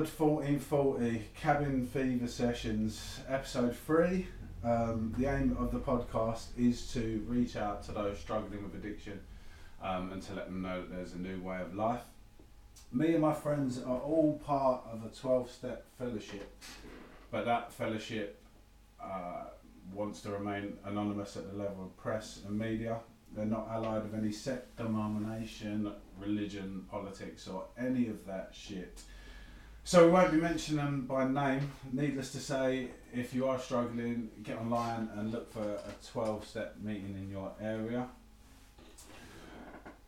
Recovered 1440 Cabin Fever Sessions, episode 3. Um, the aim of the podcast is to reach out to those struggling with addiction um, and to let them know that there's a new way of life. Me and my friends are all part of a 12 step fellowship, but that fellowship uh, wants to remain anonymous at the level of press and media. They're not allied with any sect, denomination, religion, politics, or any of that shit. So we won't be mentioning them by name. Needless to say, if you are struggling, get online and look for a 12 step meeting in your area.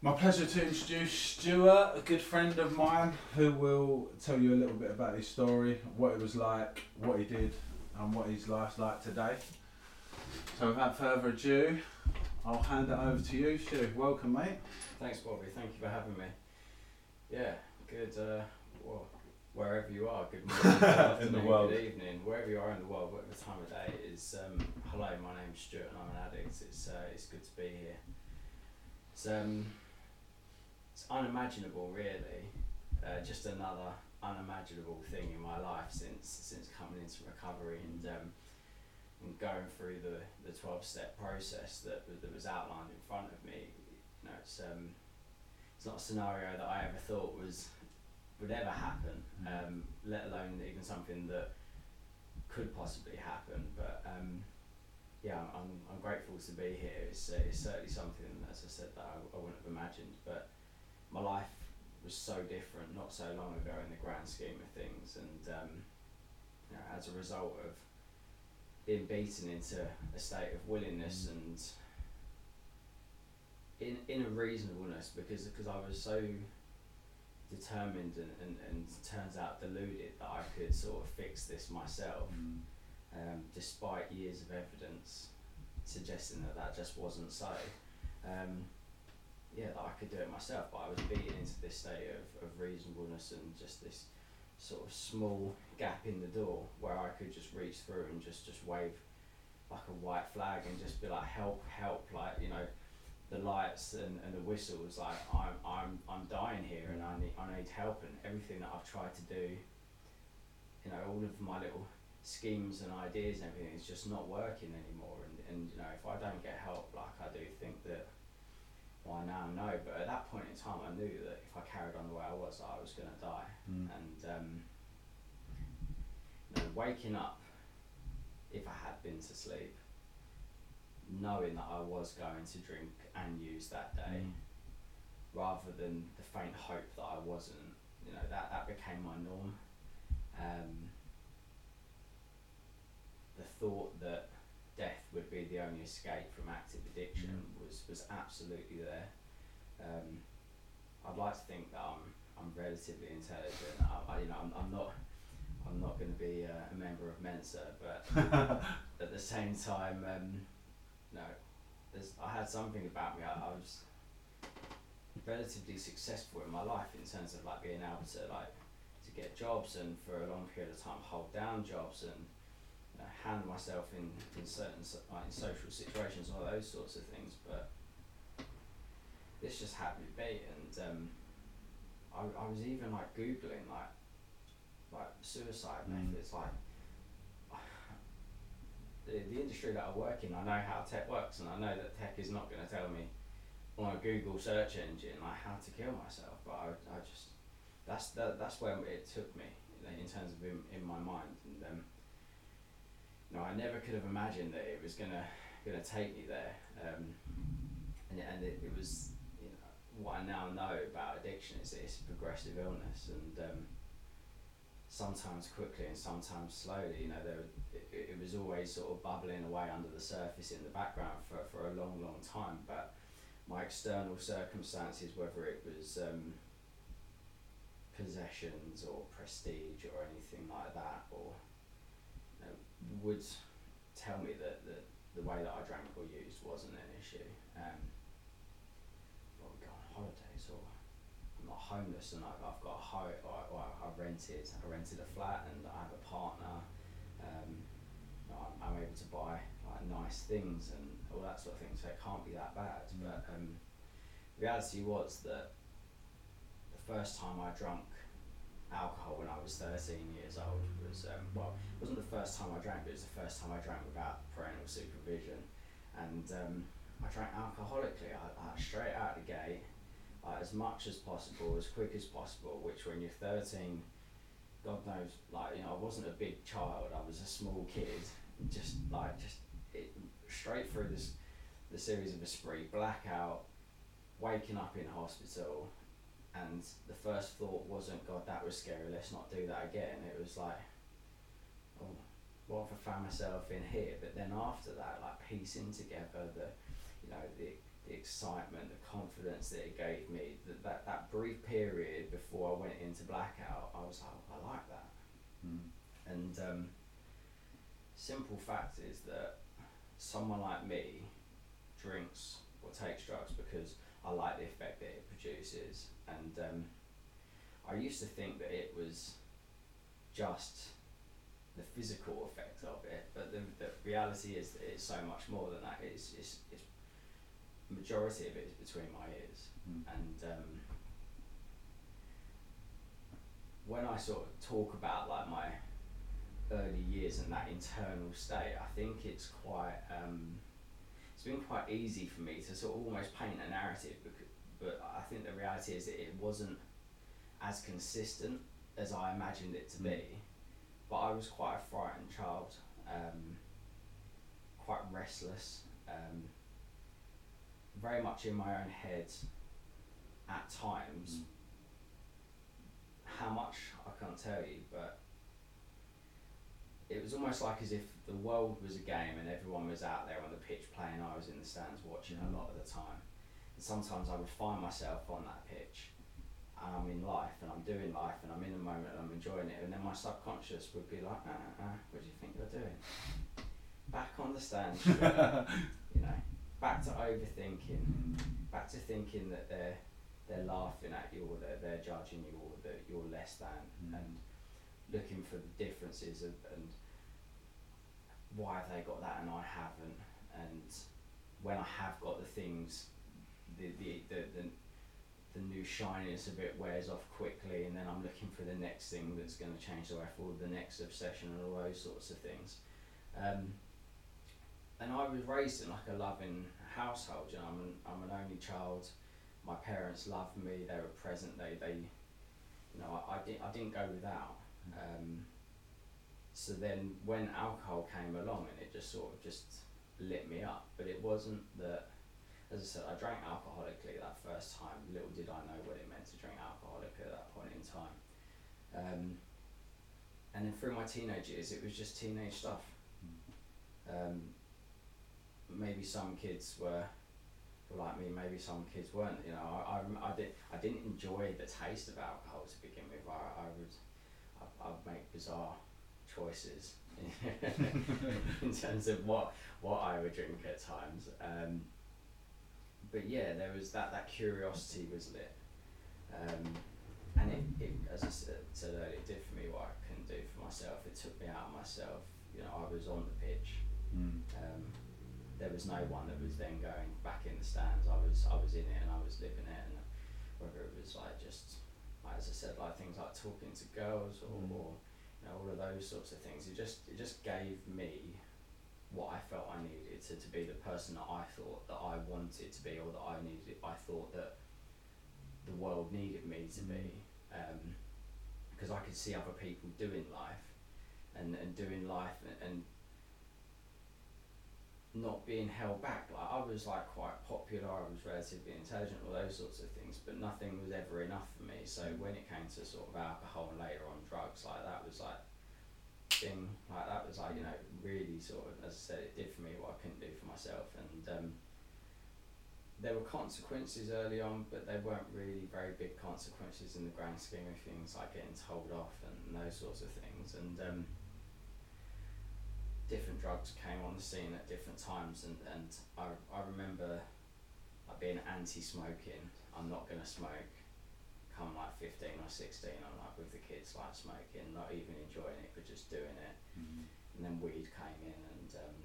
My pleasure to introduce Stuart, a good friend of mine, who will tell you a little bit about his story, what it was like, what he did, and what his life's like today. So without further ado, I'll hand it over to you, Stu. Welcome, mate. Thanks, Bobby. Thank you for having me. Yeah, good. Uh, wherever you are, good morning, good afternoon, world. good evening, wherever you are in the world, whatever time of day it is. Um, hello, my name's Stuart, and I'm an addict. It's uh, it's good to be here. It's um, it's unimaginable, really. Uh, just another unimaginable thing in my life since since coming into recovery and um, and going through the the twelve step process that was- that was outlined in front of me. You know, it's um, it's not a scenario that I ever thought was would ever happen, um, let alone even something that could possibly happen. But um, yeah, I'm, I'm, grateful to be here. It's, uh, it's certainly something, as I said, that I, I wouldn't have imagined. But my life was so different not so long ago in the grand scheme of things, and um, you know, as a result of being beaten into a state of willingness and in in a reasonableness because because I was so determined and, and, and turns out deluded that I could sort of fix this myself um, despite years of evidence suggesting that that just wasn't so. Um, yeah, that I could do it myself, but I was beaten into this state of, of reasonableness and just this sort of small gap in the door where I could just reach through and just, just wave like a white flag and just be like, help, help, like, you know, the lights and, and the whistles, like, I'm, I'm, I'm dying here and I need, I need help and everything that I've tried to do, you know, all of my little schemes and ideas and everything is just not working anymore. And, and you know if I don't get help like I do think that well I now? Know but at that point in time I knew that if I carried on the way I was I was going to die. Mm. and um, you know, waking up if I had been to sleep knowing that I was going to drink and use that day rather than the faint hope that I wasn't you know that, that became my norm um, the thought that death would be the only escape from active addiction was, was absolutely there. Um, I'd like to think that I'm I'm relatively intelligent. I, I, you know, I'm, I'm not I'm not going to be a, a member of Mensa, but at the same time, um, no, there's, I had something about me. I, I was relatively successful in my life in terms of like being able to like to get jobs and for a long period of time hold down jobs and you know, handle myself in, in certain like in social situations and all those sorts of things. But this just happened to be, and um, I, I was even like googling like like suicide Mm. methods like. The, the industry that I work in, I know how tech works, and I know that tech is not going to tell me on a Google search engine like how to kill myself. But I, I just that's that, that's where it took me in terms of in, in my mind, and um, you know I never could have imagined that it was gonna gonna take me there, um, and it, and it, it was you know what I now know about addiction is it's a progressive illness, and um, sometimes quickly and sometimes slowly. You know, there it, it was always sort of bubbling away under the surface in the background for for a long, long time. But my external circumstances, whether it was um, possessions or prestige or anything like that, or you know, would tell me that the the way that I drank or used wasn't an issue. Um, or we go on holidays, or I'm not homeless and I've, I've got a home, or, rented, I rented a flat and I have a partner. Um, I'm, able to buy like nice things and all that sort of thing, so it can't be that bad. Mm. But um, reality was that the first time I drank alcohol when I was 13 years old was um, well it wasn't the first time I drank but it was the first time I drank without parental supervision and um, I drank alcoholically I, I straight out of the gate like, as much as possible as quick as possible which when you're 13 God knows like you know I wasn't a big child I was a small kid just like just it, straight through this the series of a spree blackout waking up in hospital and the first thought wasn't god that was scary let's not do that again. It was like oh what if i found myself in here? But then after that like piecing together the you know the the excitement the confidence that it gave me that that, that brief period before i went into blackout i was like i like that Mm. and um, simple fact is that someone like me drinks or takes drugs because I like the effect that it produces. And um, I used to think that it was just the physical effect of it, but the, the reality is that it's so much more than that. It's, it's, it's majority of it is between my ears. Mm. And um, when I sort of talk about like my early years and that internal state, I think it's quite um, it's been quite easy for me to sort of almost paint a narrative, because, but I think the reality is that it wasn't as consistent as I imagined it to Mm. be. But I was quite a frightened child, um, quite restless, um, very much in my own head at times. Mm. How much I can't tell you, but it was almost like as if the world was a game and everyone was out there on the pitch playing. I was in the stands watching a lot of the time. And sometimes I would find myself on that pitch and I'm in life and I'm doing life and I'm in the moment and I'm enjoying it. And then my subconscious would be like, uh, uh, uh, what do you think you're doing? Back on the stand, back to overthinking, back to thinking that they're they're laughing at you or they're, they're judging you or that you're less than Mm. and looking for the differences of, and why have they got that and I haven't and when I have got the things the the, the, the the new shininess of it wears off quickly and then I'm looking for the next thing that's going to change the way feel, the next obsession and all those sorts of things. Um, and I was raised in like a loving household, you know, I'm an, I'm an only child. My parents loved me, they were present, they, they you know, I, I, didn't, I didn't go without. Um, so then when alcohol came along and it just sort of just lit me up, but it wasn't that as I said, I drank alcoholically that first time. Little did I know what it meant to drink alcoholically at that point in time. Um, and then through my teenage years, it was just teenage stuff. Um, maybe some kids were, like me. Maybe some kids weren't. You know, I, I, I did I didn't enjoy the taste of alcohol to begin with. I, I would I, I'd make bizarre choices in terms of what what I would drink at times. Um, but yeah, there was that that curiosity was lit, um, and it, it as I said, said earlier, it did for me what I couldn't do for myself. It took me out of myself. You know, I was on the pitch. Mm. Um, there was no one that was then going back in the stands. I was I was in it and I was living it, and whether it was like just like, as I said, like things like talking to girls or, Mm. or you know all of those sorts of things. It just it just gave me what I felt I needed to, to be the person that I thought that I wanted to be or that I needed I thought that the world needed me to be because I could see other people doing life and, and doing life and, and not being held back like I was like quite popular I was relatively intelligent all those sorts of things but nothing was ever enough for me. So when it came to sort of alcohol and later on drugs like that was like thing like that was like you know really sort of as I said it did for me what I couldn't do for myself. And um, there were consequences early on but they weren't really very big consequences in the grand scheme of things like getting told off and, those sorts of things. And um, different drugs came on the scene at different times and, and I, I remember like being anti-smoking. I'm not gonna smoke come like 15 or 16 I'm like with the kids like smoking not even enjoying it but just doing it. Mm. and then weed came in and um,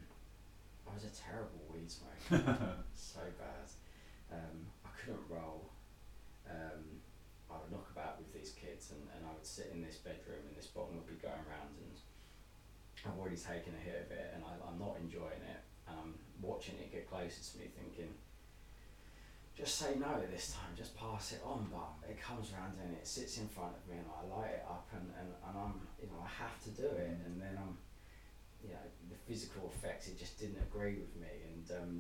I was a terrible weed smoker. So bad. Um, I couldn't roll. Um, I would knock about with these kids and, and I would sit in this bedroom in this bottom would be going around and I've already taken a hit of it and I, I'm not enjoying it and I'm watching it get closer to me thinking just say no this time, just pass it on. But it comes around and it sits in front of me, and I light it up, and, and, and I'm, you know, I have to do it. And then I'm, you know, the physical effects, it just didn't agree with me. And um,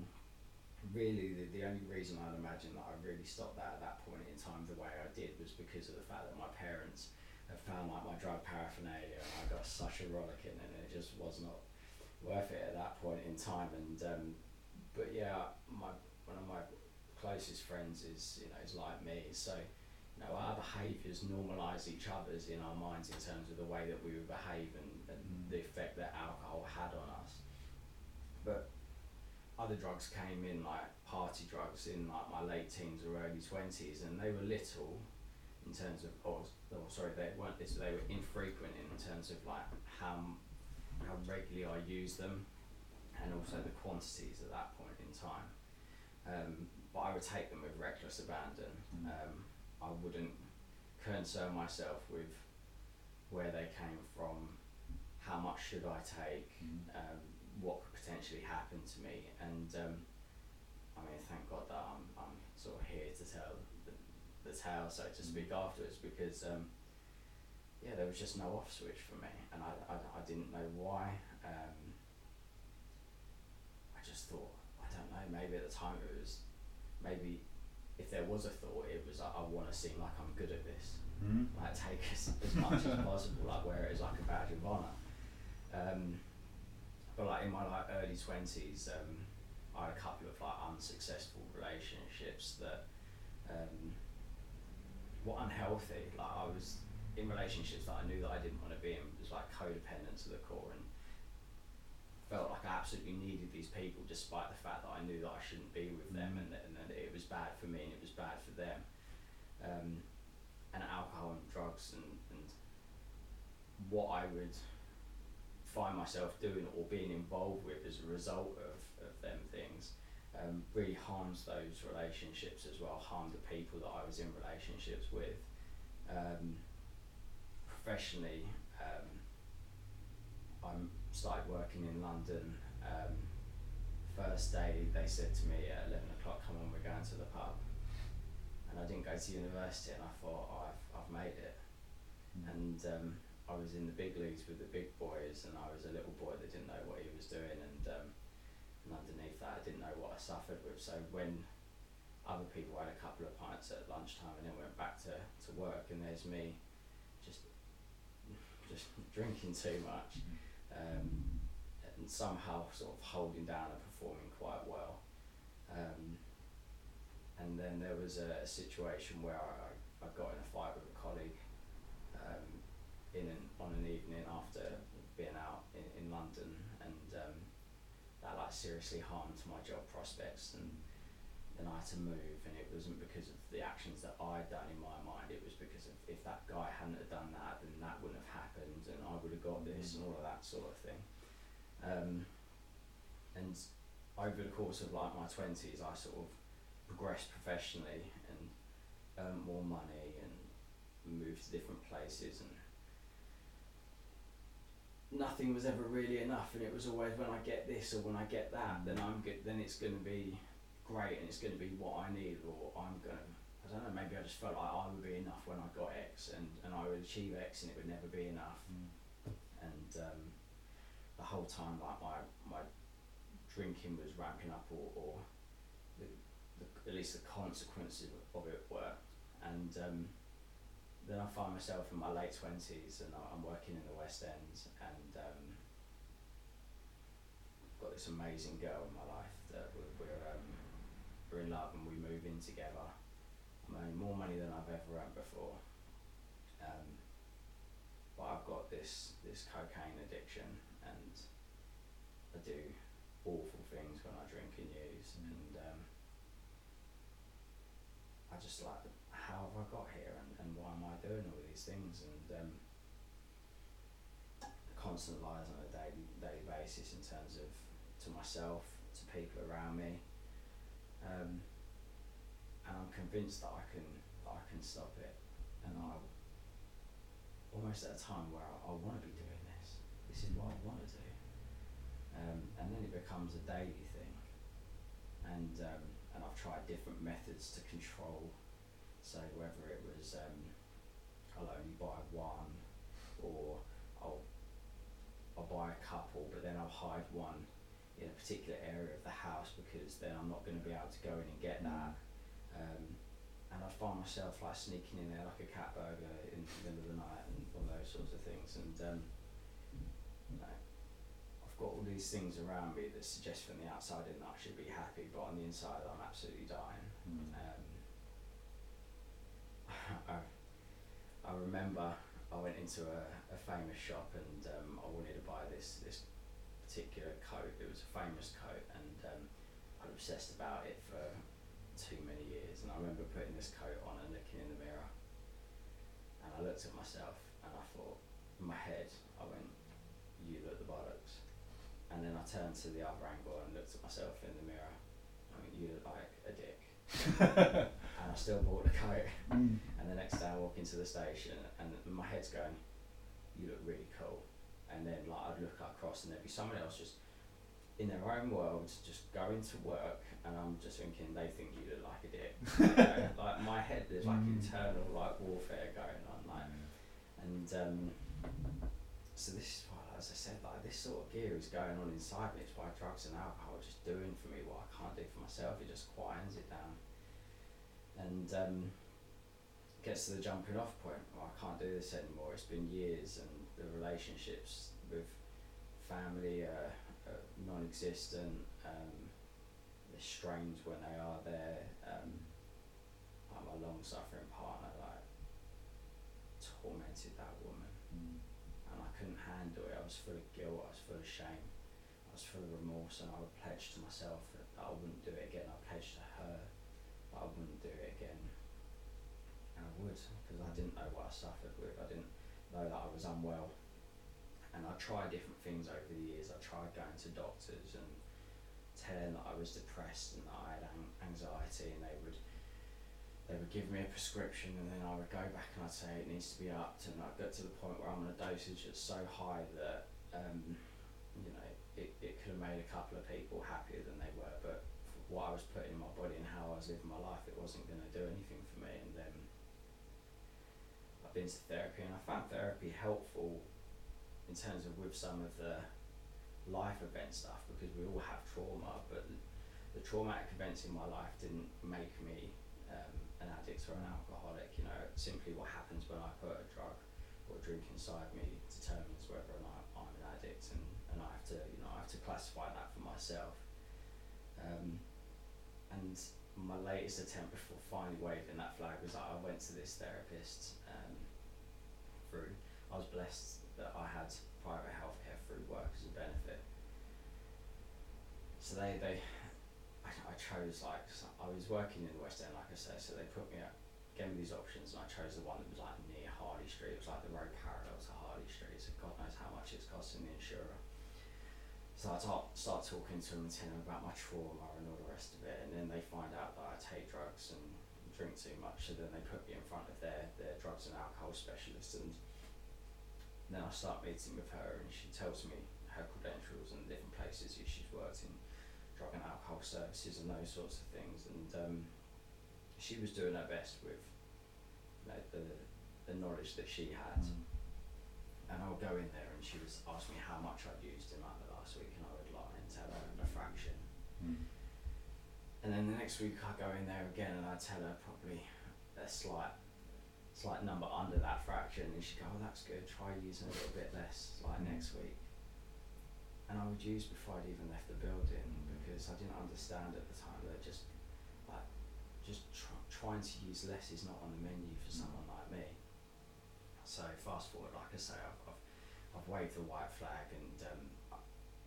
really, the, the only reason I'd imagine that I really stopped that at that point in time the way I did was because of the fact that my parents found like my drug paraphernalia, and I got such a rollicking, and it just was not worth it at that point in time. And um, but yeah, my one of my closest friends is you know is like me. So you know our behaviours normalise each other's in our minds in terms of the way that we would behave and, and Mm. the effect that alcohol had on us. But other drugs came in like party drugs in like my late teens or early twenties, and they were little in terms of or, or sorry they weren't little they were infrequent in terms of like how how regularly I use them and also the quantities at that point in time. Um, but I would take them with reckless abandon. Mm. Um, I wouldn't concern myself with where they came from, how much should I take, Mm. um, what could potentially happen to me, and um, I mean, thank God that I'm, I'm sort of here to tell the, tale, so to speak, afterwards, because um, yeah, there was just no off switch for me, and I, I, I didn't know why. Um, I just thought, I don't know, maybe at the time it was, maybe if there was a thought, it was I, I want to seem like I'm good at this Mm. like take as, as much as possible, like wear it as like a badge of honour. Um, but like in my like early twenties, um, I had a couple of like unsuccessful relationships that um, were unhealthy. Like I was in relationships that I knew that I didn't want to be in. It was like codependent to the core and felt like I absolutely needed these people despite the fact that I knew that I shouldn't be with them Mm. and, that- and that it was bad for me and it was bad for them. Um, and alcohol and drugs and, and what I would find myself doing or being involved with as a result of, of them things um, really harms those relationships as well, harmed the people that I was in relationships with. Um, professionally, um, I started working in London. Um, first day they said to me at 11 o'clock, come on, we're going to the pub and I didn't go to university, and I thought, oh, I've, I've made it. Mm. And um, I was in the big leagues with the big boys, and I was a little boy that didn't know what he was doing, and, um, and underneath that, I didn't know what I suffered with. So when other people had a couple of pints at lunchtime and then went back to, to work, and there's me just just drinking too much, um, and somehow sort of holding down and performing quite well. Um, and then there was a, a situation where I, I got in a fight with a colleague um, in an, on an evening after being out in, in London, and um, that like seriously harmed my job prospects. And then I had to move, and it wasn't because of the actions that I'd done in my mind. It was because of if that guy hadn't have done that, then that wouldn't have happened, and I would have got this and all of that sort of thing. Um, and over the course of like my twenties, I sort of progressed professionally and earned more money and moved to different places and nothing was ever really enough and it was always when I get this or when I get that then I'm good then it's gonna be great and it's gonna be what I need or I'm gonna I don't know, maybe I just felt like I would be enough when I got X and, and I would achieve X and it would never be enough Mm. and um, the whole time like my my drinking was ramping up or, or the, the, at least the consequences of it were and um, then I find myself in my late twenties and I'm working in the West End and um, I've got this amazing girl in my life that we're, we're, um, we're in love and we move in together. I'm earning more money than I've ever earned before. Um, but I've got this this cocaine addiction and I do awful things when I drink and use Mm. and um, I just like how have I got here and, and why am I doing all these things and um, constant lies on a daily daily basis in terms of to myself, to people around me. Um, and I'm convinced that I can that I can stop it and I almost at a time where I, I want to be doing this. This is what I want to do. Um, and then it becomes a daily thing. And um, and I've tried different methods to control. So whether it was um, I'll only buy one, or I'll I'll buy a couple, but then I'll hide one in a particular area of the house because then I'm not going to be able to go in and get that. Um, and I find myself like sneaking in there like a cat burger in the middle of the night and all those sorts of things. And um, you know, I've got all these things around me that suggest from the outside in that I should be happy, but on the inside I'm absolutely dying. Mm. Um, I, remember I went into a, a famous shop and um, I wanted to buy this this particular coat. It was a famous coat, and um, I was obsessed about it for too many years. And I remember putting this coat on and looking in the mirror, and I looked at myself and I thought, in my head, I went, "You look the bollocks." And then I turned to the other angle and looked at myself in the mirror. I went, "You look like a dick." I still bought the coat. Mm. And the next day I walk into the station and my head's going, you look really cool. And then like I'd look across and there'd be someone else just in their own world, just going to work, and I'm just thinking they think you look like a dick. You know, like my head, there's like Mm. internal like warfare going on, like, and um, so this is why, as I said, like this sort of gear is going on inside me. It's why drugs and alcohol are just doing for me what I can't do for myself. It just quiets it down, and um, gets to the jumping off point. Well, I can't do this anymore. It's been years, and the relationships with family are, are non-existent. Um, they're strained when they are there. Um, like my long-suffering partner, like tormented that woman, Mm. and I couldn't handle it. I was full of guilt. I was full of shame. I was full of remorse, and I would pledge to myself that I wouldn't do it again. I pledged to her that I wouldn't do it again. And I would, because I didn't know what I suffered with. I didn't know that I was unwell. And I tried different things over the years. I tried going to doctors and telling that I was depressed and that I had an- anxiety, and they would they would give me a prescription, and then I would go back and I'd say it needs to be upped, and I'd get to the point where I'm on a dosage that's so high that um, you know it, it could have made a couple of people happier than they were, what I was putting in my body and how I was living my life, it wasn't going to do anything for me. And then I've been to therapy, and I found therapy helpful in terms of with some of the life event stuff because we all have trauma, but the traumatic events in my life didn't make me um, an addict or an alcoholic. You know, simply what happens when I put a drug or a drink inside me determines whether or not I'm an addict, and, and I have to, you know, I have to classify that for myself. Um, and my latest attempt before finally waving that flag was that I went to this therapist um, through. I was blessed that I had private healthcare through work as a benefit. So they, they I, I chose like I was working in the West End, like I said, so they put me up, gave me these options, and I chose the one that was like near Harley Street. It was like the road parallel to Harley Street, so God knows how much it's costing the insurer. So I talk, start talking to them and telling them about my trauma and all the rest of it, and then they find out that I take drugs and drink too much, so then they put me in front of their, their drugs and alcohol specialist, and then I start meeting with her, and she tells me her credentials and different places that she's worked in drug and alcohol services and those sorts of things, and um, she was doing her best with you know, the the knowledge that she had. Mm. And I would go in there and she was asking me how much I'd used in like the last week and I would lie and tell her a fraction. Mm. And then the next week I go in there again and I tell her probably a slight slight number under that fraction and she'd go, Oh that's good, try using a little bit less like Mm. next week. And I would use before I'd even left the building because I didn't understand at the time that just like just tr- trying to use less is not on the menu for Mm. someone like me. So fast forward, like I say, I've, I've, I've waved the white flag and um,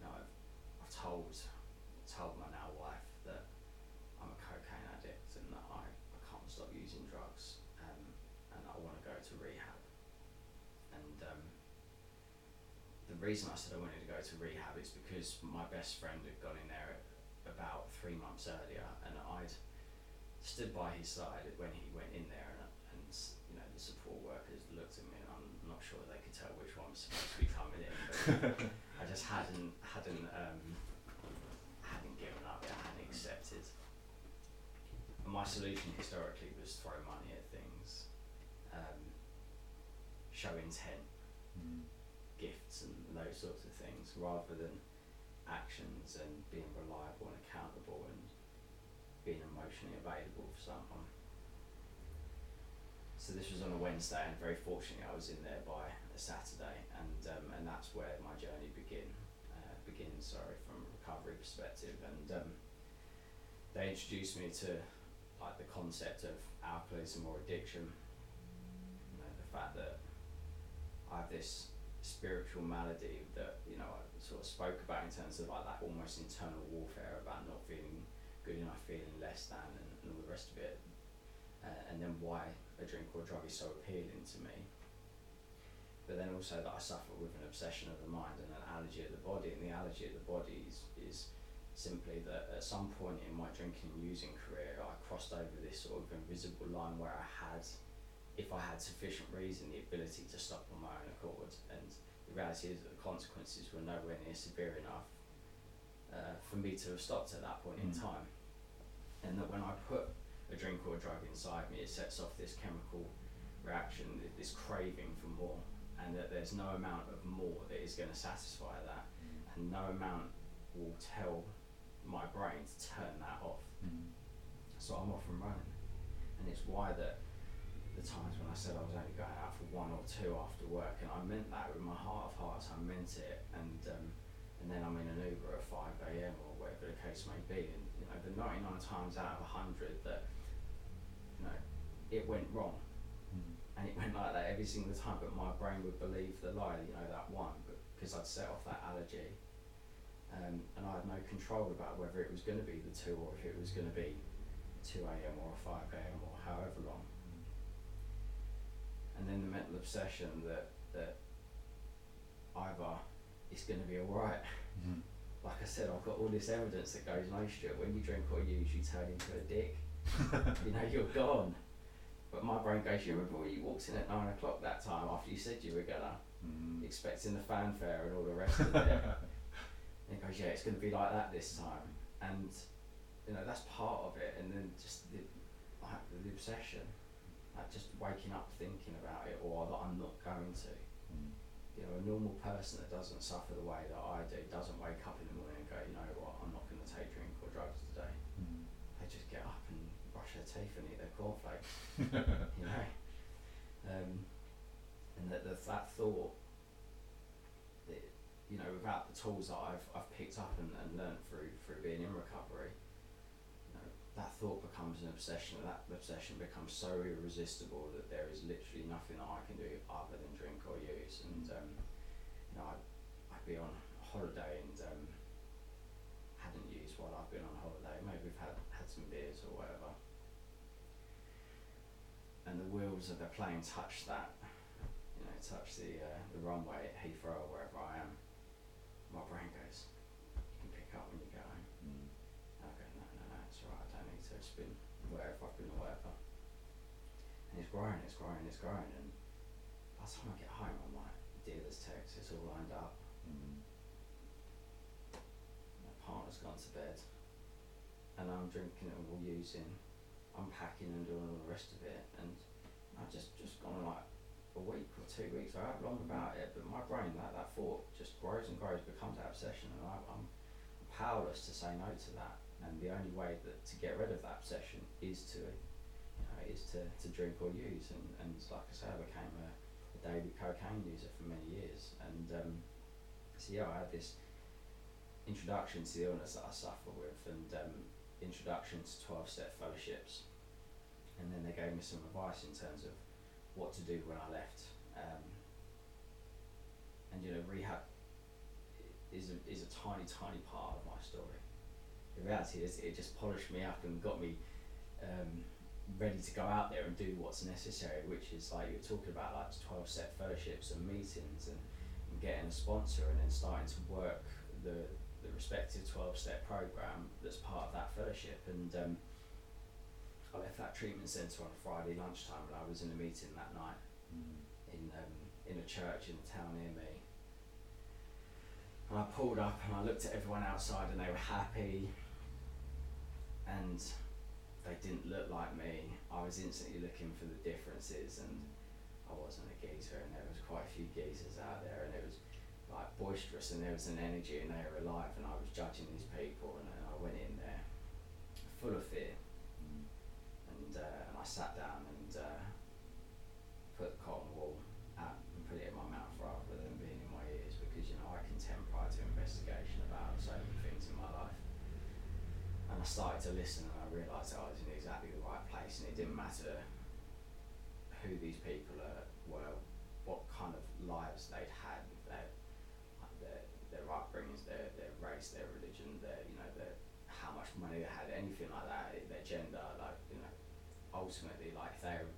you know, I've, I've told told my now wife that I'm a cocaine addict and that I, I can't stop using drugs um, and I want to go to rehab. And um, the reason I said I wanted to go to rehab is because my best friend had gone in there about three months earlier and I'd stood by his side when he went in there and, and you know the support workers looked at me and I'm not sure they tell which one was supposed to be coming in. But I just hadn't hadn't um, hadn't given up. I hadn't accepted. And my solution historically was throw money at things, um, show intent, Mm. gifts, and those sorts of things, rather than actions and being reliable and accountable and being emotionally available for someone. So this was on a Wednesday, and very fortunately, I was in there by Saturday, and um, and that's where my journey begin uh, begins. Sorry, from a recovery perspective, and um, they introduced me to like the concept of alcoholism or addiction. You know, the fact that I have this spiritual malady that you know I sort of spoke about in terms of like that almost internal warfare about not feeling good enough, feeling less than, and, and all the rest of it. Uh, and then why a drink or drug is so appealing to me. But then also that I suffer with an obsession of the mind and an allergy of the body, and the allergy of the body is, is simply that at some point in my drinking and using career, I crossed over this sort of invisible line where I had, if I had sufficient reason, the ability to stop on my own accord. And the reality is that the consequences were nowhere near severe enough uh, for me to have stopped at that point in Mm. time. And that when I put a drink or a drug inside me, it sets off this chemical reaction, this craving for more, and that there's no amount of more that is going to satisfy that, and no amount will tell my brain to turn that off. Mm. So I'm off and running, and it's why that the times when I said I was only going out for one or two after work, and I meant that with my heart of hearts, I meant it, and um, and then I'm in an Uber at five a.m. or whatever the case may be, and you know the ninety nine times out of hundred that you know it went wrong, Mm. And it went like that every single time, but my brain would believe the lie, you know that one, because I'd set off that allergy, um, and I had no control about whether it was going to be the two or if it was going to be two a.m. or five a.m. or however long and then the mental obsession that that either it's going to be all right. Mm. Like I said, I've got all this evidence that goes no shit. When you drink or use, you turn into a dick. you know, you're gone. But my brain goes, you remember when you walked in at nine o'clock that time after you said you were gonna, Mm. expecting the fanfare and all the rest of it. and it goes, yeah, it's going to be like that this time. And, you know, that's part of it. And then just the, like, the obsession, like just waking up thinking about it or that I'm not going to. Mm. You know, a normal person that doesn't suffer the way that I do doesn't wake up in the morning and go, you know what, I'm not going to take drink or drugs today. Mm. They just get up and brush their teeth and eat cornflakes, you know. Um, and that the, that thought, that, you know, without the tools that I've, I've picked up and, and learnt through through being in recovery, you know, that thought becomes an obsession, and that obsession becomes so irresistible that there is literally nothing that I can do other than drink or use. And um, you know, I'd, I'd be on holiday and um, hadn't used while I've been on holiday. Maybe we've had had some beers or whatever. And the wheels of the plane touch that, you know, touch the uh, the runway at Heathrow or wherever I am. My brain goes, you can pick up when you get home. Mm. I go, no, no, no, it's alright, I don't need to. It's been wherever I've been, whatever. And it's growing, it's growing, it's growing. And by the time I get home, I'm like, dealer's text, it's all lined up. Mm. My partner's gone to bed. And I'm drinking and all using, unpacking and doing all the rest of it. And I've just, just gone like a week or two weeks, I have long about it, but my brain, that, that thought just grows and grows, becomes that obsession, and I, I'm powerless to say no to that. And the only way that to get rid of that obsession is to, you know, is to, to drink or use. And, and like I say, I became a, a daily cocaine user for many years. And um, so yeah, I had this introduction to the illness that I suffer with, and um, introduction to twelve-step fellowships. And then they gave me some advice in terms of what to do when I left. Um, and you know, rehab is a, is a tiny, tiny part of my story. The reality is, it just polished me up and got me um, ready to go out there and do what's necessary, which is like you were talking about, like twelve step fellowships and meetings and, and getting a sponsor and then starting to work the the respective twelve step program that's part of that fellowship and. Um, I left that treatment centre on a Friday lunchtime and I was in a meeting that night Mm. in um, in a church in the town near me. And I pulled up and I looked at everyone outside and they were happy and they didn't look like me. I was instantly looking for the differences and I wasn't a geezer and there was quite a few geezers out there and it was like boisterous and there was an energy and they were alive and I was judging these people and I went in there full of fear and, uh, and I sat down and uh, put the cotton wool out and put it in my mouth rather than being in my ears because you know I can tend prior to investigation about so many things in my life and I started to listen and I realised I was in exactly the right place and it didn't matter who these people are, were, what kind of lives they'd had, their like their their upbringings, their their race, their religion, their you know their how much money they had, anything like that, their gender, like you know, ultimately like they were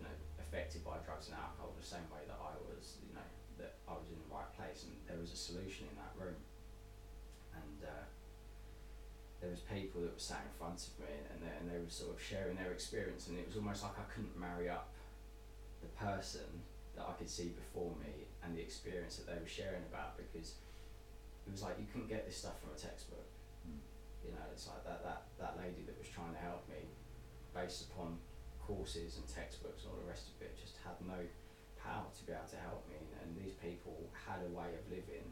you know affected by drugs and alcohol the same way that I was, you know, that I was in the right place and there was a solution in that room, and. Uh, there was people that were sat in front of me and they, and they were sort of sharing their experience and it was almost like I couldn't marry up the person that I could see before me and the experience that they were sharing about because it was like you couldn't get this stuff from a textbook. Mm. You know, it's like that, that, that lady that was trying to help me based upon courses and textbooks and all the rest of it just had no power to be able to help me. And, these people had a way of living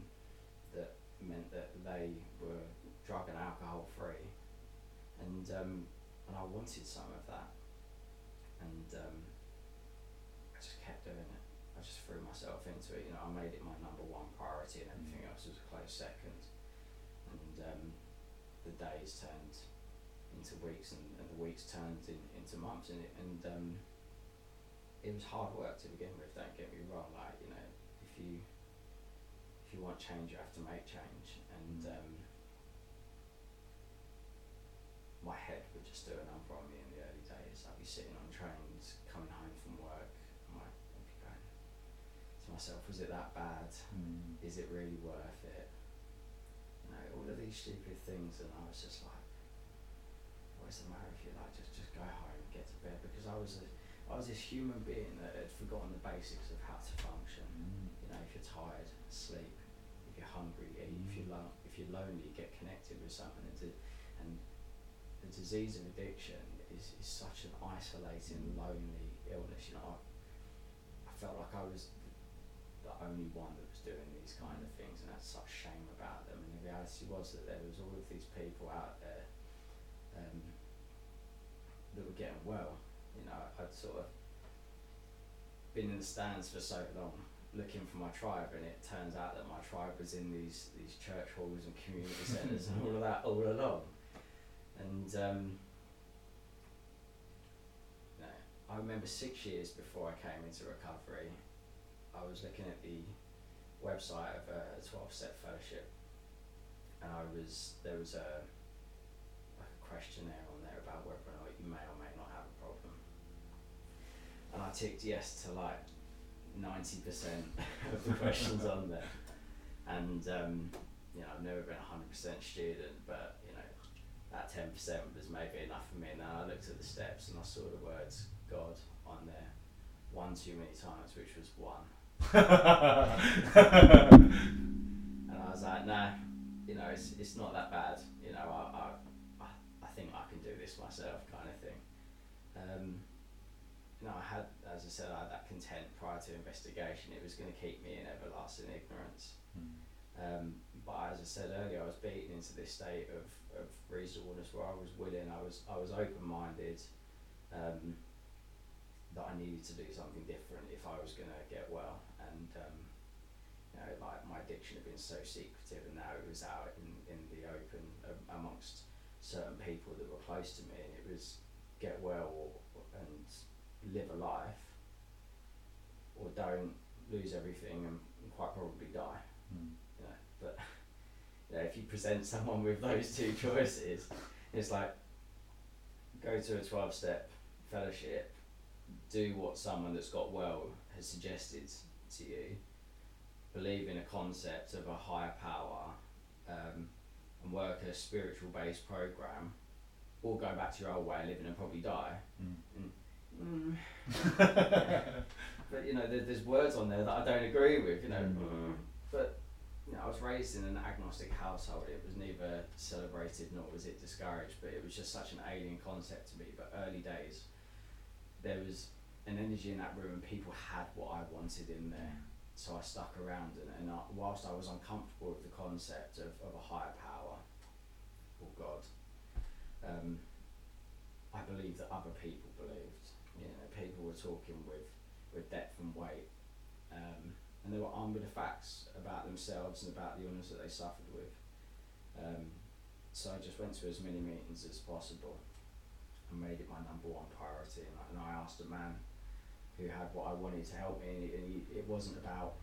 that meant that they were drug and alcohol free. And um, and I wanted some of that. And um, I just kept doing it. I just threw myself into it. You know I made it my number one priority and everything else was a close second. And um, the days turned into weeks and, weeks turned in, into months and it, and um, it was hard work to begin with don't get me wrong like you know if you if you want change you have to make change and um, my head would just do a number on me in the early days. I'd be sitting on trains, coming home from work, and I'd be going to myself, was it that bad? Mm. Is it really worth it? You know, all of these stupid things, and I was just like, what's the matter if you like, just, just go home, and get to bed, because I was a, I was this human being that had forgotten the basics of how to function. Mm. You know, if you're tired, sleep. If you're hungry, eat. If you're lo- if you're lonely, get connected with someone. And, and the disease of addiction is, is such an isolating, lonely illness. You know, I, I felt like I was the only one that was doing these kind of things, and had such shame about them. And the reality was that there was all of these people out there um, that were getting well. You know, I'd sort of been in the stands for so long looking for my tribe and it turns out that my tribe was in these these church halls and community centres and all of that all along and um, no, I remember six years before I came into recovery I was looking at the website of a 12 step fellowship and I was there was a a questionnaire on there about whether or not may or may not have a problem and I ticked yes to like ninety percent of the questions on there, and um, you know I've never been a hundred percent student, but you know that ten percent was maybe enough for me. And then I looked at the steps and I saw the words God on there one too many times, which was one, and I was like, nah, you know it's it's not that bad. You know I I I, think I can do this myself. Um, you know, I had, as I said, I had that content prior to investigation. It was going to keep me in everlasting ignorance. Mm. Um, but as I said earlier, I was beaten into this state of, of reasonableness where I was willing, I was I was open minded, um, that I needed to do something different if I was going to get well. And um, you know, like my addiction had been so secretive, and now it was out in, in the open um, amongst certain people that were close to me, and it was get well or, and live a life or don't lose everything and quite probably die. Mm. You know, but you know, if you present someone with those two choices, it's like go to a twelve step fellowship, do what someone that's got well has suggested to you, believe in a concept of a higher power, um, and work a spiritual based program, or go back to your old way of living and probably die. Mm. Mm. but you know, there, there's words on there that I don't agree with. You know, Mm. but you know, I was raised in an agnostic household. It was neither celebrated nor was it discouraged, but it was just such an alien concept to me. But early days, there was an energy in that room, and people had what I wanted in there. So I stuck around, and, and I, whilst I was uncomfortable with the concept of, of a higher power or God, um, I believe that other people believed. You know, people were talking with, with depth and weight, um, and they were armed with the facts about themselves and about the illness that they suffered with. Um, so I just went to as many meetings as possible and made it my number one priority. And I, and I asked a man who had what I wanted to help me, and, he, and he, it wasn't about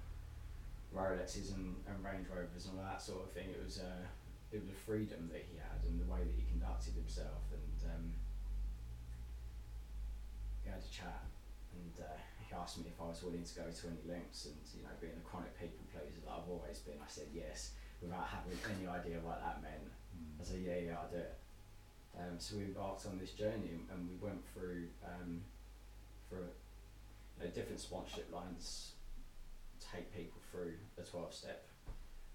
Rolexes and, and Range Rovers and all that sort of thing. It was uh, it was a freedom that he had and the way that he conducted himself. And um, we had a chat, and uh, he asked me if I was willing to go to any lengths. And you know, being a chronic people pleaser that I've always been, I said yes without having any idea what that meant. I said, yeah, yeah, I'll do it. Um, so we embarked on this journey and, we went through um, for you know, different sponsorship lines take people through a 12 step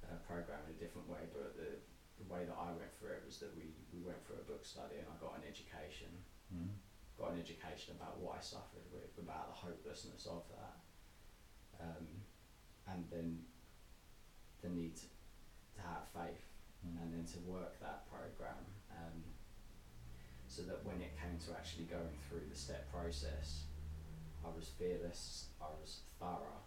uh, program in a different way, but the, the way that I went through it was that we, we went through a book study and I got an education, Mm. got an education about what I suffered with, about the hopelessness of that, um, and then the need to, to have faith Mm. and then to work that program um, so that when it came to actually going through the step process, I was fearless, I was thorough,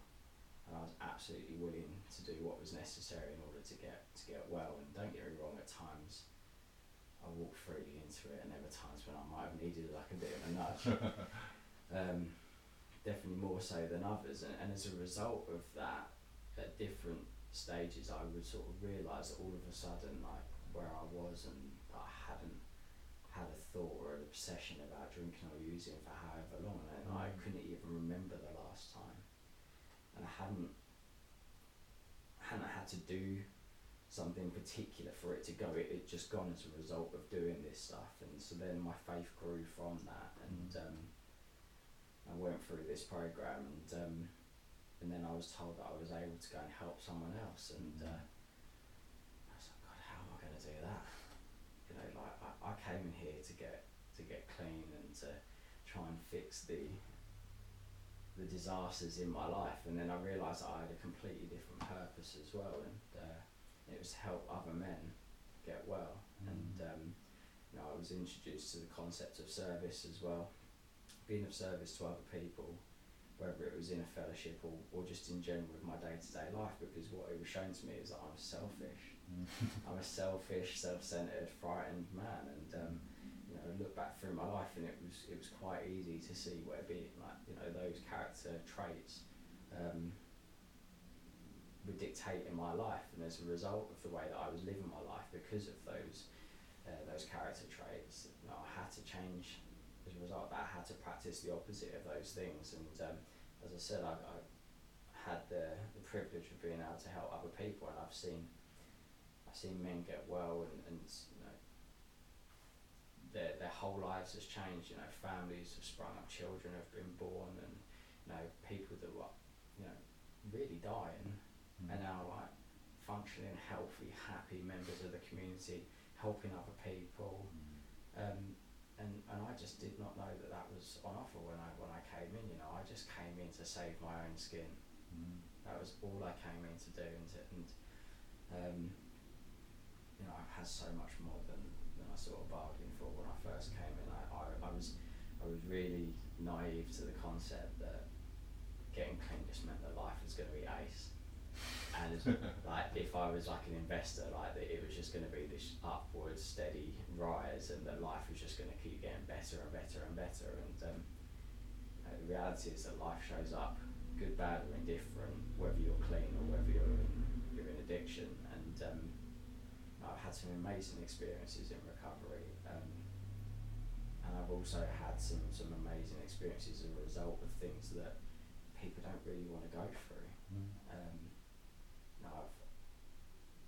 and I was absolutely willing to do what was necessary in order to get to get well. And don't get me wrong, at times I walked freely into it, and there were times when I might have needed like a bit of a nudge. um, definitely more so than others, and, and as a result of that, at different stages, I would sort of realise that all of a sudden, like where I was, and I hadn't had a thought or an obsession about drinking or using for however long, and I Mm. couldn't even remember the last time, hadn't hadn't had to do something particular for it to go. It it just gone as a result of doing this stuff, and so then my faith grew from that, and um, I went through this program, and um, and then I was told that I was able to go and help someone else, and uh, I was like, God, how am I going to do that? You know, like I, I came in here to get to get clean and to try and fix the the disasters in my life, and then I realised I had a completely different purpose as well, and uh, it was to help other men get well, and um, you know I was introduced to the concept of service as well, being of service to other people, whether it was in a fellowship or, or just in general with my day to day life, because what it was shown to me is that I'm selfish. I'm a selfish, self-centered, frightened man, and um, know, look back through my life, and it was it was quite easy to see where being like you know those character traits um, would dictate in my life, and as a result of the way that I was living my life, because of those uh, those character traits, you know, I had to change. As a result of that, I had to practice the opposite of those things, and um, as I said, I, I had the the privilege of being able to help other people, and I've seen I've seen men get well, and, and their their whole lives has changed. You know, families have sprung up, children have been born, and you know people that were you know really dying Mm. are now like functioning, healthy, happy members of the community, helping other people. Um, and, and I just did not know that that was on offer when I when I came in. You know, I just came in to save my own skin. Mm. That was all I came in to do, and to, and um, you know, I've had so much more than, sort of bargained for when I first came in. I, I, I was I was really naive to the concept that getting clean just meant that life was going to be ace. And like if I was like an investor, like that it was just going to be this upward steady rise, and that life was just going to keep getting better and better and better. And um, the reality is that life shows up, good, bad, or indifferent, whether you're clean or whether you're in, you're in addiction. And um, I've had some amazing experiences in recovery, um, and I've also had some some amazing experiences as a result of things that people don't really want to go through. Mm. Um, know, I've,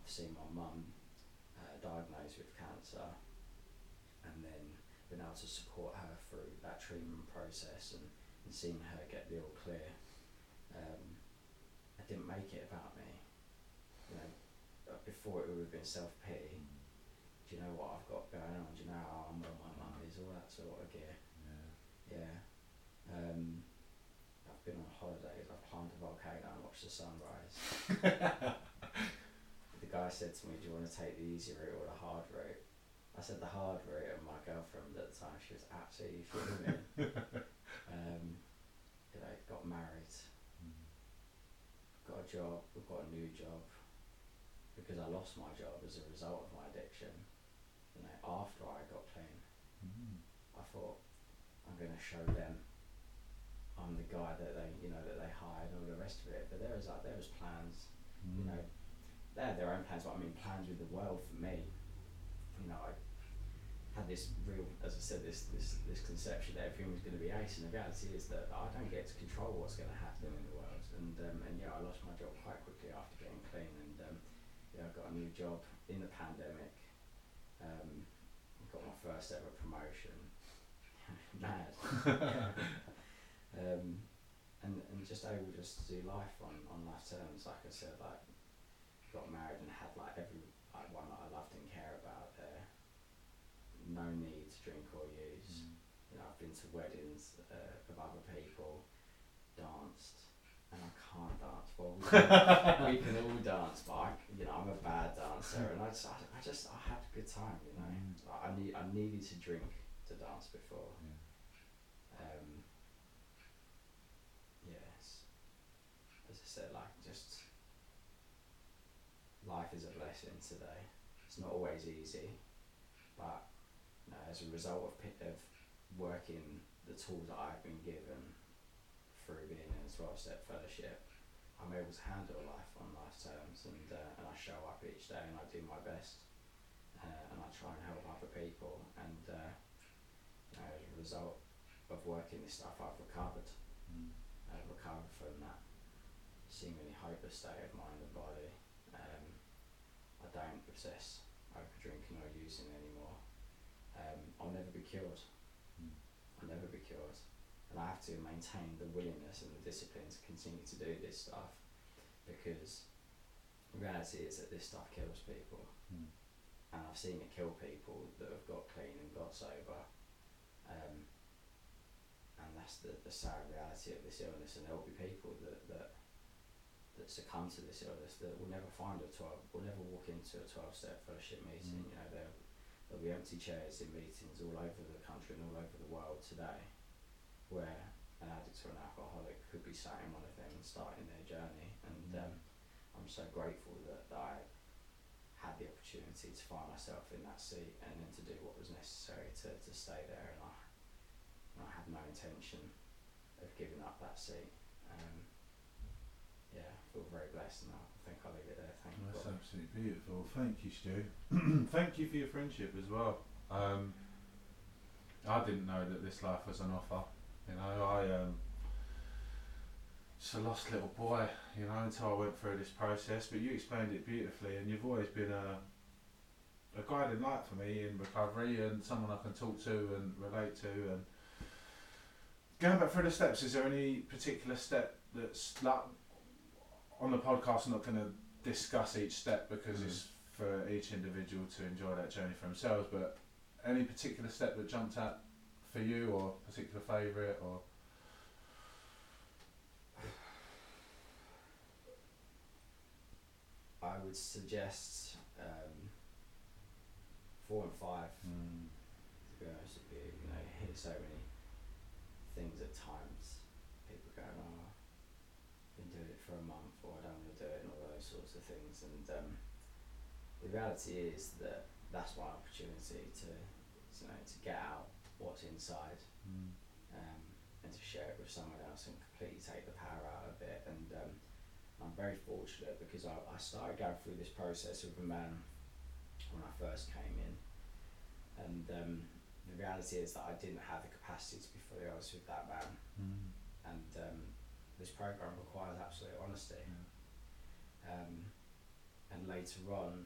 I've seen my mum uh, diagnosed with cancer and then been able to support her through that treatment process and, and seeing her get the all clear Um, I didn't make it about me. You know, before it would have been self pity. Do you know what I've got going on? Do you know how I'm well my mum is? All that sort of gear. Yeah. Yeah. Um, I've been on holidays. I've climbed a volcano and watched the sunrise. the guy said to me, "Do you want to take the easy route or the hard route?" I said the hard route, and my girlfriend at the time she was absolutely fuming. um, you know, got married, got a job. We've got a new job because I lost my job as a result of my addiction. You know, after I got clean. Mm. I thought I'm going to show them I'm the guy that they you know that they hired and all the rest of it. But there was like there was plans, you know, they had their own plans, but I mean plans with the world for me. You know, I had this real, as I said, this this this conception that everything was going to be ace, and the reality is that I don't get to control what's going to happen in the world. And um, and yeah, I lost my job quite quickly after getting clean, and um, yeah, I got a new job in the pandemic. Got my first ever promotion. Mad. um, and and just able just to do life on, on life terms. Like I said, like got married and had like every like one that I loved and care about there. No need to drink or use. You know, I've been to weddings uh, of other people, danced, and I can't dance. Well, we can, we can all dance, but I, you know, I'm a bad dancer, and I just, I, I just, I had a good time. You know, Mm. I need, I needed to drink to dance before. Um, yes, as I said, like just life is a blessing today. It's not always easy, but you know, as a result of of working the tools that I've been given through being in a twelve step fellowship, I'm able to handle life on life terms, and uh, and I show up each day and I do my best, uh, and I try and help people, and uh, you know, as a result of working this stuff, I've recovered. I've recovered from that seemingly hopeless state of mind and body. Um, I don't obsess over drinking or using anymore. Um, I'll never be cured. Mm. I'll never be cured. And I have to maintain the willingness and the discipline to continue to do this stuff because the reality is that this stuff kills people. Mm. And I've seen it kill people that have got clean and got sober. Um, and that's the, the sad reality of this illness. And there will be people that, that that succumb to this illness that will never find a 12, will never walk into a 12 step fellowship meeting. Mm. You know, there, there'll be empty chairs in meetings all over the country and all over the world today where an addict or an alcoholic could be sat in one of them and starting their journey. And Mm. um, I'm so grateful that, that I had the opportunity to find myself in that seat and then to do what was necessary to, to stay there. And I, and I had no intention of giving up that seat. Um, yeah, I feel very blessed and I think I'll leave it there. Thank you. That's absolutely beautiful. Thank you, Stu. Thank you for your friendship as well. Um, I didn't know that this life was an offer. You know, I um, just a lost little boy. You know, until I went through this process. But you explained it beautifully, and you've always been a a guiding light for me in recovery, and someone I can talk to and relate to. And going back through the steps, is there any particular step that's like on the podcast? I'm not going to discuss each step because Mm. it's for each individual to enjoy that journey for themselves. But any particular step that jumped out for you, or particular favourite, or I would suggest um, four and five. To be honest with you, you know, you hear so many things at times. People going, "Oh, been doing it for a month," or "I don't want to do it," and all those sorts of things. And um, the reality is that that's my opportunity to, you know, to get out what's inside um, and to share it with someone else and completely take the power out of it. And um, I'm very fortunate because I, I started going through this process with a man when I first came in. And um, the reality is that I didn't have the capacity to be fully honest with that man. And um, this program requires absolute honesty. Um, and later on,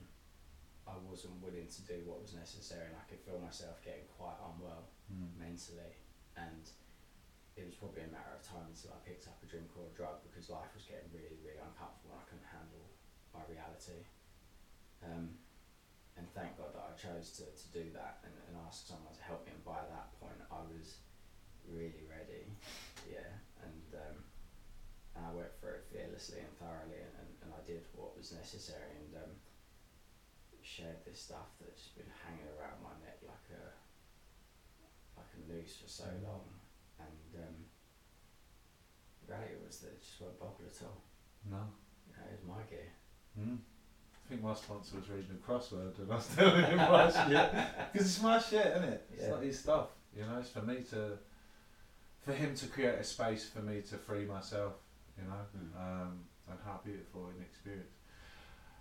I wasn't willing to do what was necessary, and I could feel myself getting quite unwell mentally. And it was probably a matter of time until I picked up a drink or a drug because life was getting really, really uncomfortable and I couldn't handle my reality. Um, and thank God that I chose to, to do that and, and ask someone to help me. And by that point, I was really ready. Yeah, and um, and I went through it fearlessly and thoroughly, and, and, and I did what was necessary and um, shared this stuff that's been hanging around my neck like a like a noose for so Mm. long. And um, the reality was that it just won't bubble at all. No. You know, it was my gear. Mm. I think my sponsor was reading a crossword and I was telling him my shit. Because it's my shit, isn't it? It's Yeah. not his stuff. You know, it's for me to, for him to create a space for me to free myself, you know, Mm. um, and how beautiful an experience.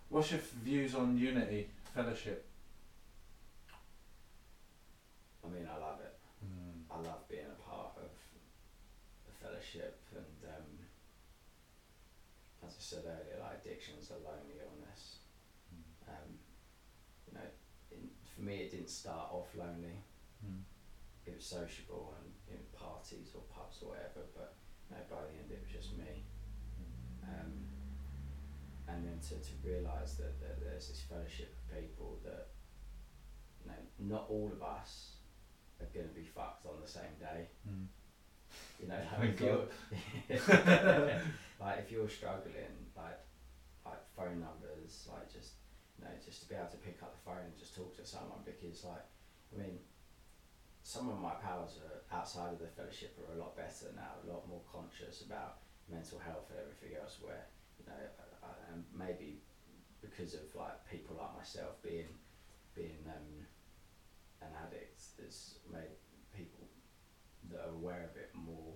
What's your f- views on unity, fellowship? I mean, I love it. Mm. I love being a part of the fellowship, and um, as I said earlier, like addiction's a lonely illness. Um, you know, in, for me, it didn't start off lonely. Mm. It was sociable and in parties or pubs or whatever, but you know, by the end, it was just me. Um, and then to, to realise that, that there's this fellowship of people that, you know, not all of us are going to be fucked on the same day. Mm. You know, like if you're, like if you're struggling, like like phone numbers, like just you know, just to be able to pick up the phone and just talk to someone because like I mean, some of my pals are outside of the fellowship are a lot better now, a lot more conscious about mental health and everything else. Where you know, I, I, and maybe because of like people like myself being being um, an addict, that's made people that are aware of it more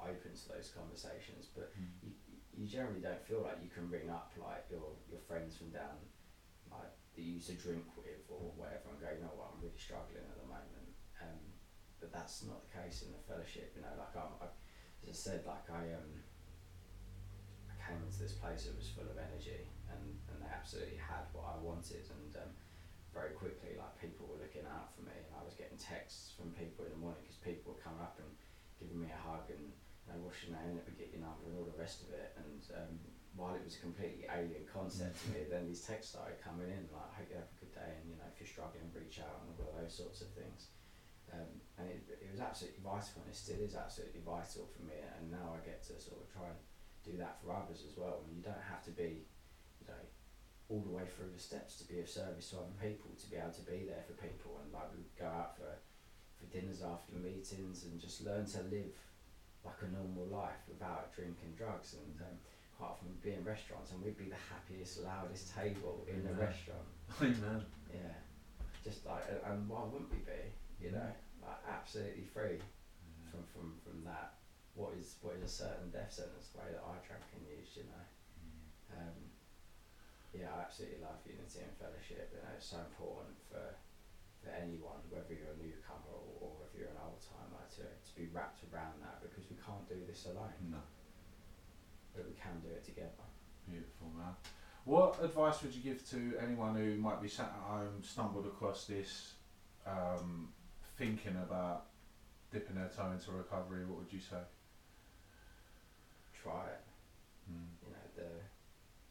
open to those conversations. But Mm. you, you generally don't feel like you can ring up like your your friends from down like that you used to drink with or whatever and go, you know what, I'm really struggling at the moment. Um, but that's not the case in the fellowship. You know, like I'm, I, as I said, like I um, I came into this place that was full of energy and and they absolutely had what I wanted and um, very quickly like people were looking out for me and I was getting texts from people in the morning because people were coming up and giving me a hug and you know, what's your name, let me get your number and all the rest of it. And um, while it was a completely alien concept to me, then these texts started coming in like, I hope you have a good day and you know, if you're struggling, reach out and all those sorts of things. Um, and it, it was absolutely vital and it still is absolutely vital for me and now I get to sort of try and do that for others as well. And you don't have to be, you know, all the way through the steps to be of service to other people, to be able to be there for people and like we would go out for for dinners after meetings and just learn to live like a normal life without drinking drugs and um, quite often we'd be in restaurants and we'd be the happiest, loudest table in the Yeah. restaurant. Amen. Yeah. Just like and- why wouldn't we be? You know? Like absolutely free from, from, from that. What is what is a certain death sentence the way that I drank and used, you know. Um, yeah, I absolutely love unity and fellowship. You know, it's so important for for anyone, whether you're a newcomer or, or if you're an old timer, to, to be wrapped around that because we can't do this alone, No. but we can do it together. Beautiful, man. What advice would you give to anyone who might be sat at home, stumbled across this, um, thinking about dipping their toe into recovery? What would you say? Try it. Mm. You know, the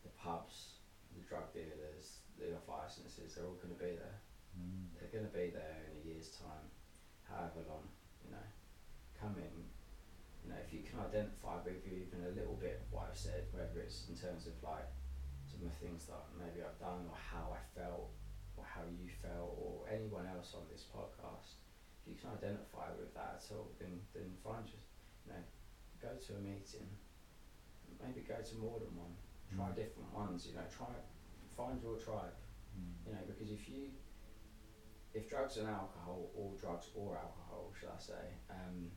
the pubs, the drug dealers, the off licenses, they're all going to be there. Mm. They're going to be there in a year's time, however long, you know. Come in, if you can identify with even a little bit of what I've said, whether it's in terms of like some of the things that maybe I've done or how I felt or how you felt or anyone else on this podcast, if you can identify with that at all, then, then find just, you know, go to a meeting, maybe go to more than one, try Mm. different ones, you know, try, find your tribe, Mm. you know, because if you, if drugs and alcohol, or drugs or alcohol, should I say, um,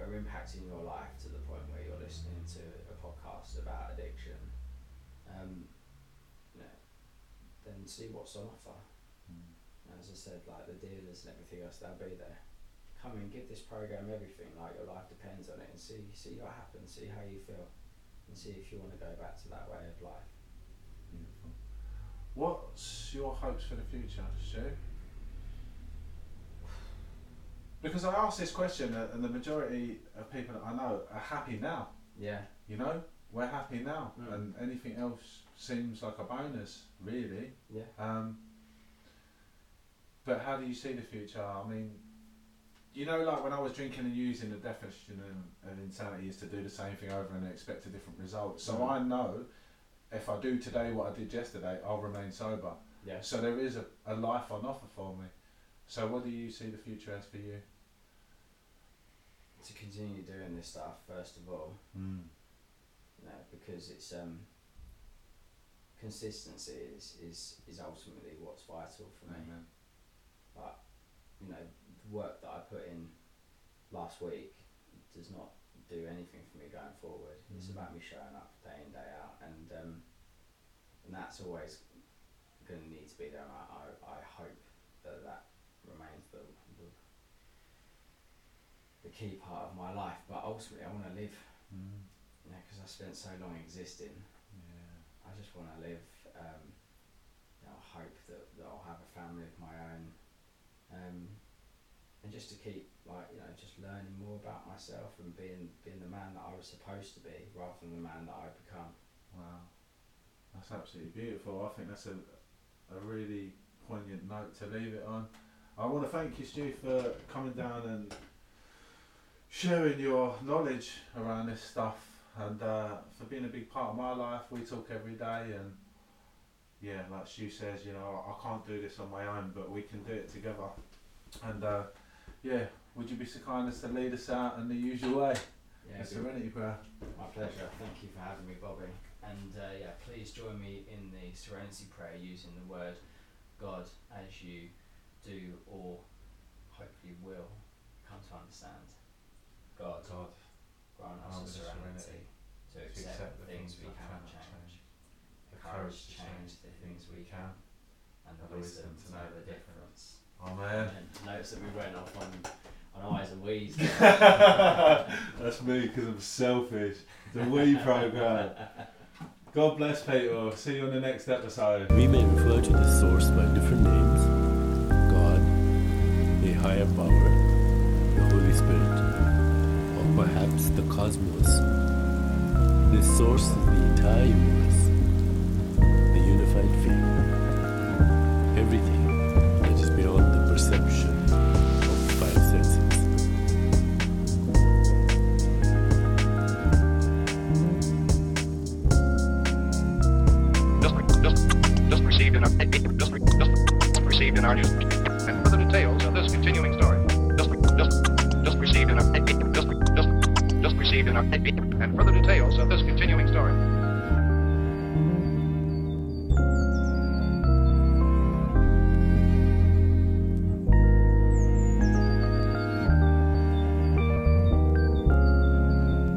are impacting your life to the point where you're listening to a podcast about addiction, um, you know, then see what's on offer. Mm. As I said, like the dealers and everything else, they'll be there. Come and give this program everything, like your life depends on it, and see see what happens, see how you feel, and see if you want to go back to that way of life. Beautiful. What's your hopes for the future, Stu? Because I asked this question, uh, and the majority of people that I know are happy now. Yeah. You know, we're happy now, Mm. and anything else seems like a bonus, really. Yeah. Um, but how do you see the future? I mean, you know, like when I was drinking and using, the definition of, of insanity is to do the same thing over and expect a different result. So Mm. I know if I do today what I did yesterday, I'll remain sober. Yeah. So there is a, a life on offer for me. So what do you see the future as for you? To continue doing this stuff, first of all, Mm. you know, because it's um consistency is, is, is ultimately what's vital for me. Amen. But you know, the work that I put in last week does not do anything for me going forward. It's Mhm. about me showing up day in day out, and um, and that's always going to need to be there. I, I, I hope that that remains the, the the key part of my life. But ultimately, I want to live. Mm. You know, because I spent so long existing. Yeah. I just want to live. Um, you know, I hope that, that I'll have a family of my own, um, and just to keep like you know just learning more about myself and being being the man that I was supposed to be rather than the man that I've become. Wow, that's absolutely beautiful. I think that's a, a really poignant note to leave it on. I want to thank you, Stu, for coming down and sharing your knowledge around this stuff and uh, for being a big part of my life. We talk every day, and yeah, like Stu says, you know, I can't do this on my own, but we can do it together. And uh, yeah, would you be so kind as to lead us out in the usual way? Yeah, a serenity prayer. My pleasure. Thank you for having me, Bobby. And uh, yeah, please join me in the Serenity Prayer using the word God as you do or hopefully will come to understand. God, God, grant grant us us the serenity to accept the things we cannot change, the courage to change the things we can, and the wisdom to know the difference. Amen. And notice that we went off on, on eyes and we's. That's me because I'm selfish. The we program. God bless people. See you on the next episode. We may refer to the source by different names God, a higher the cosmos. This source of the entire universe, the unified field, everything that is beyond the perception of five senses. just, just, just received in our, just, just received in our news. And further details of this continuing story. Our, and further details of this continuing story.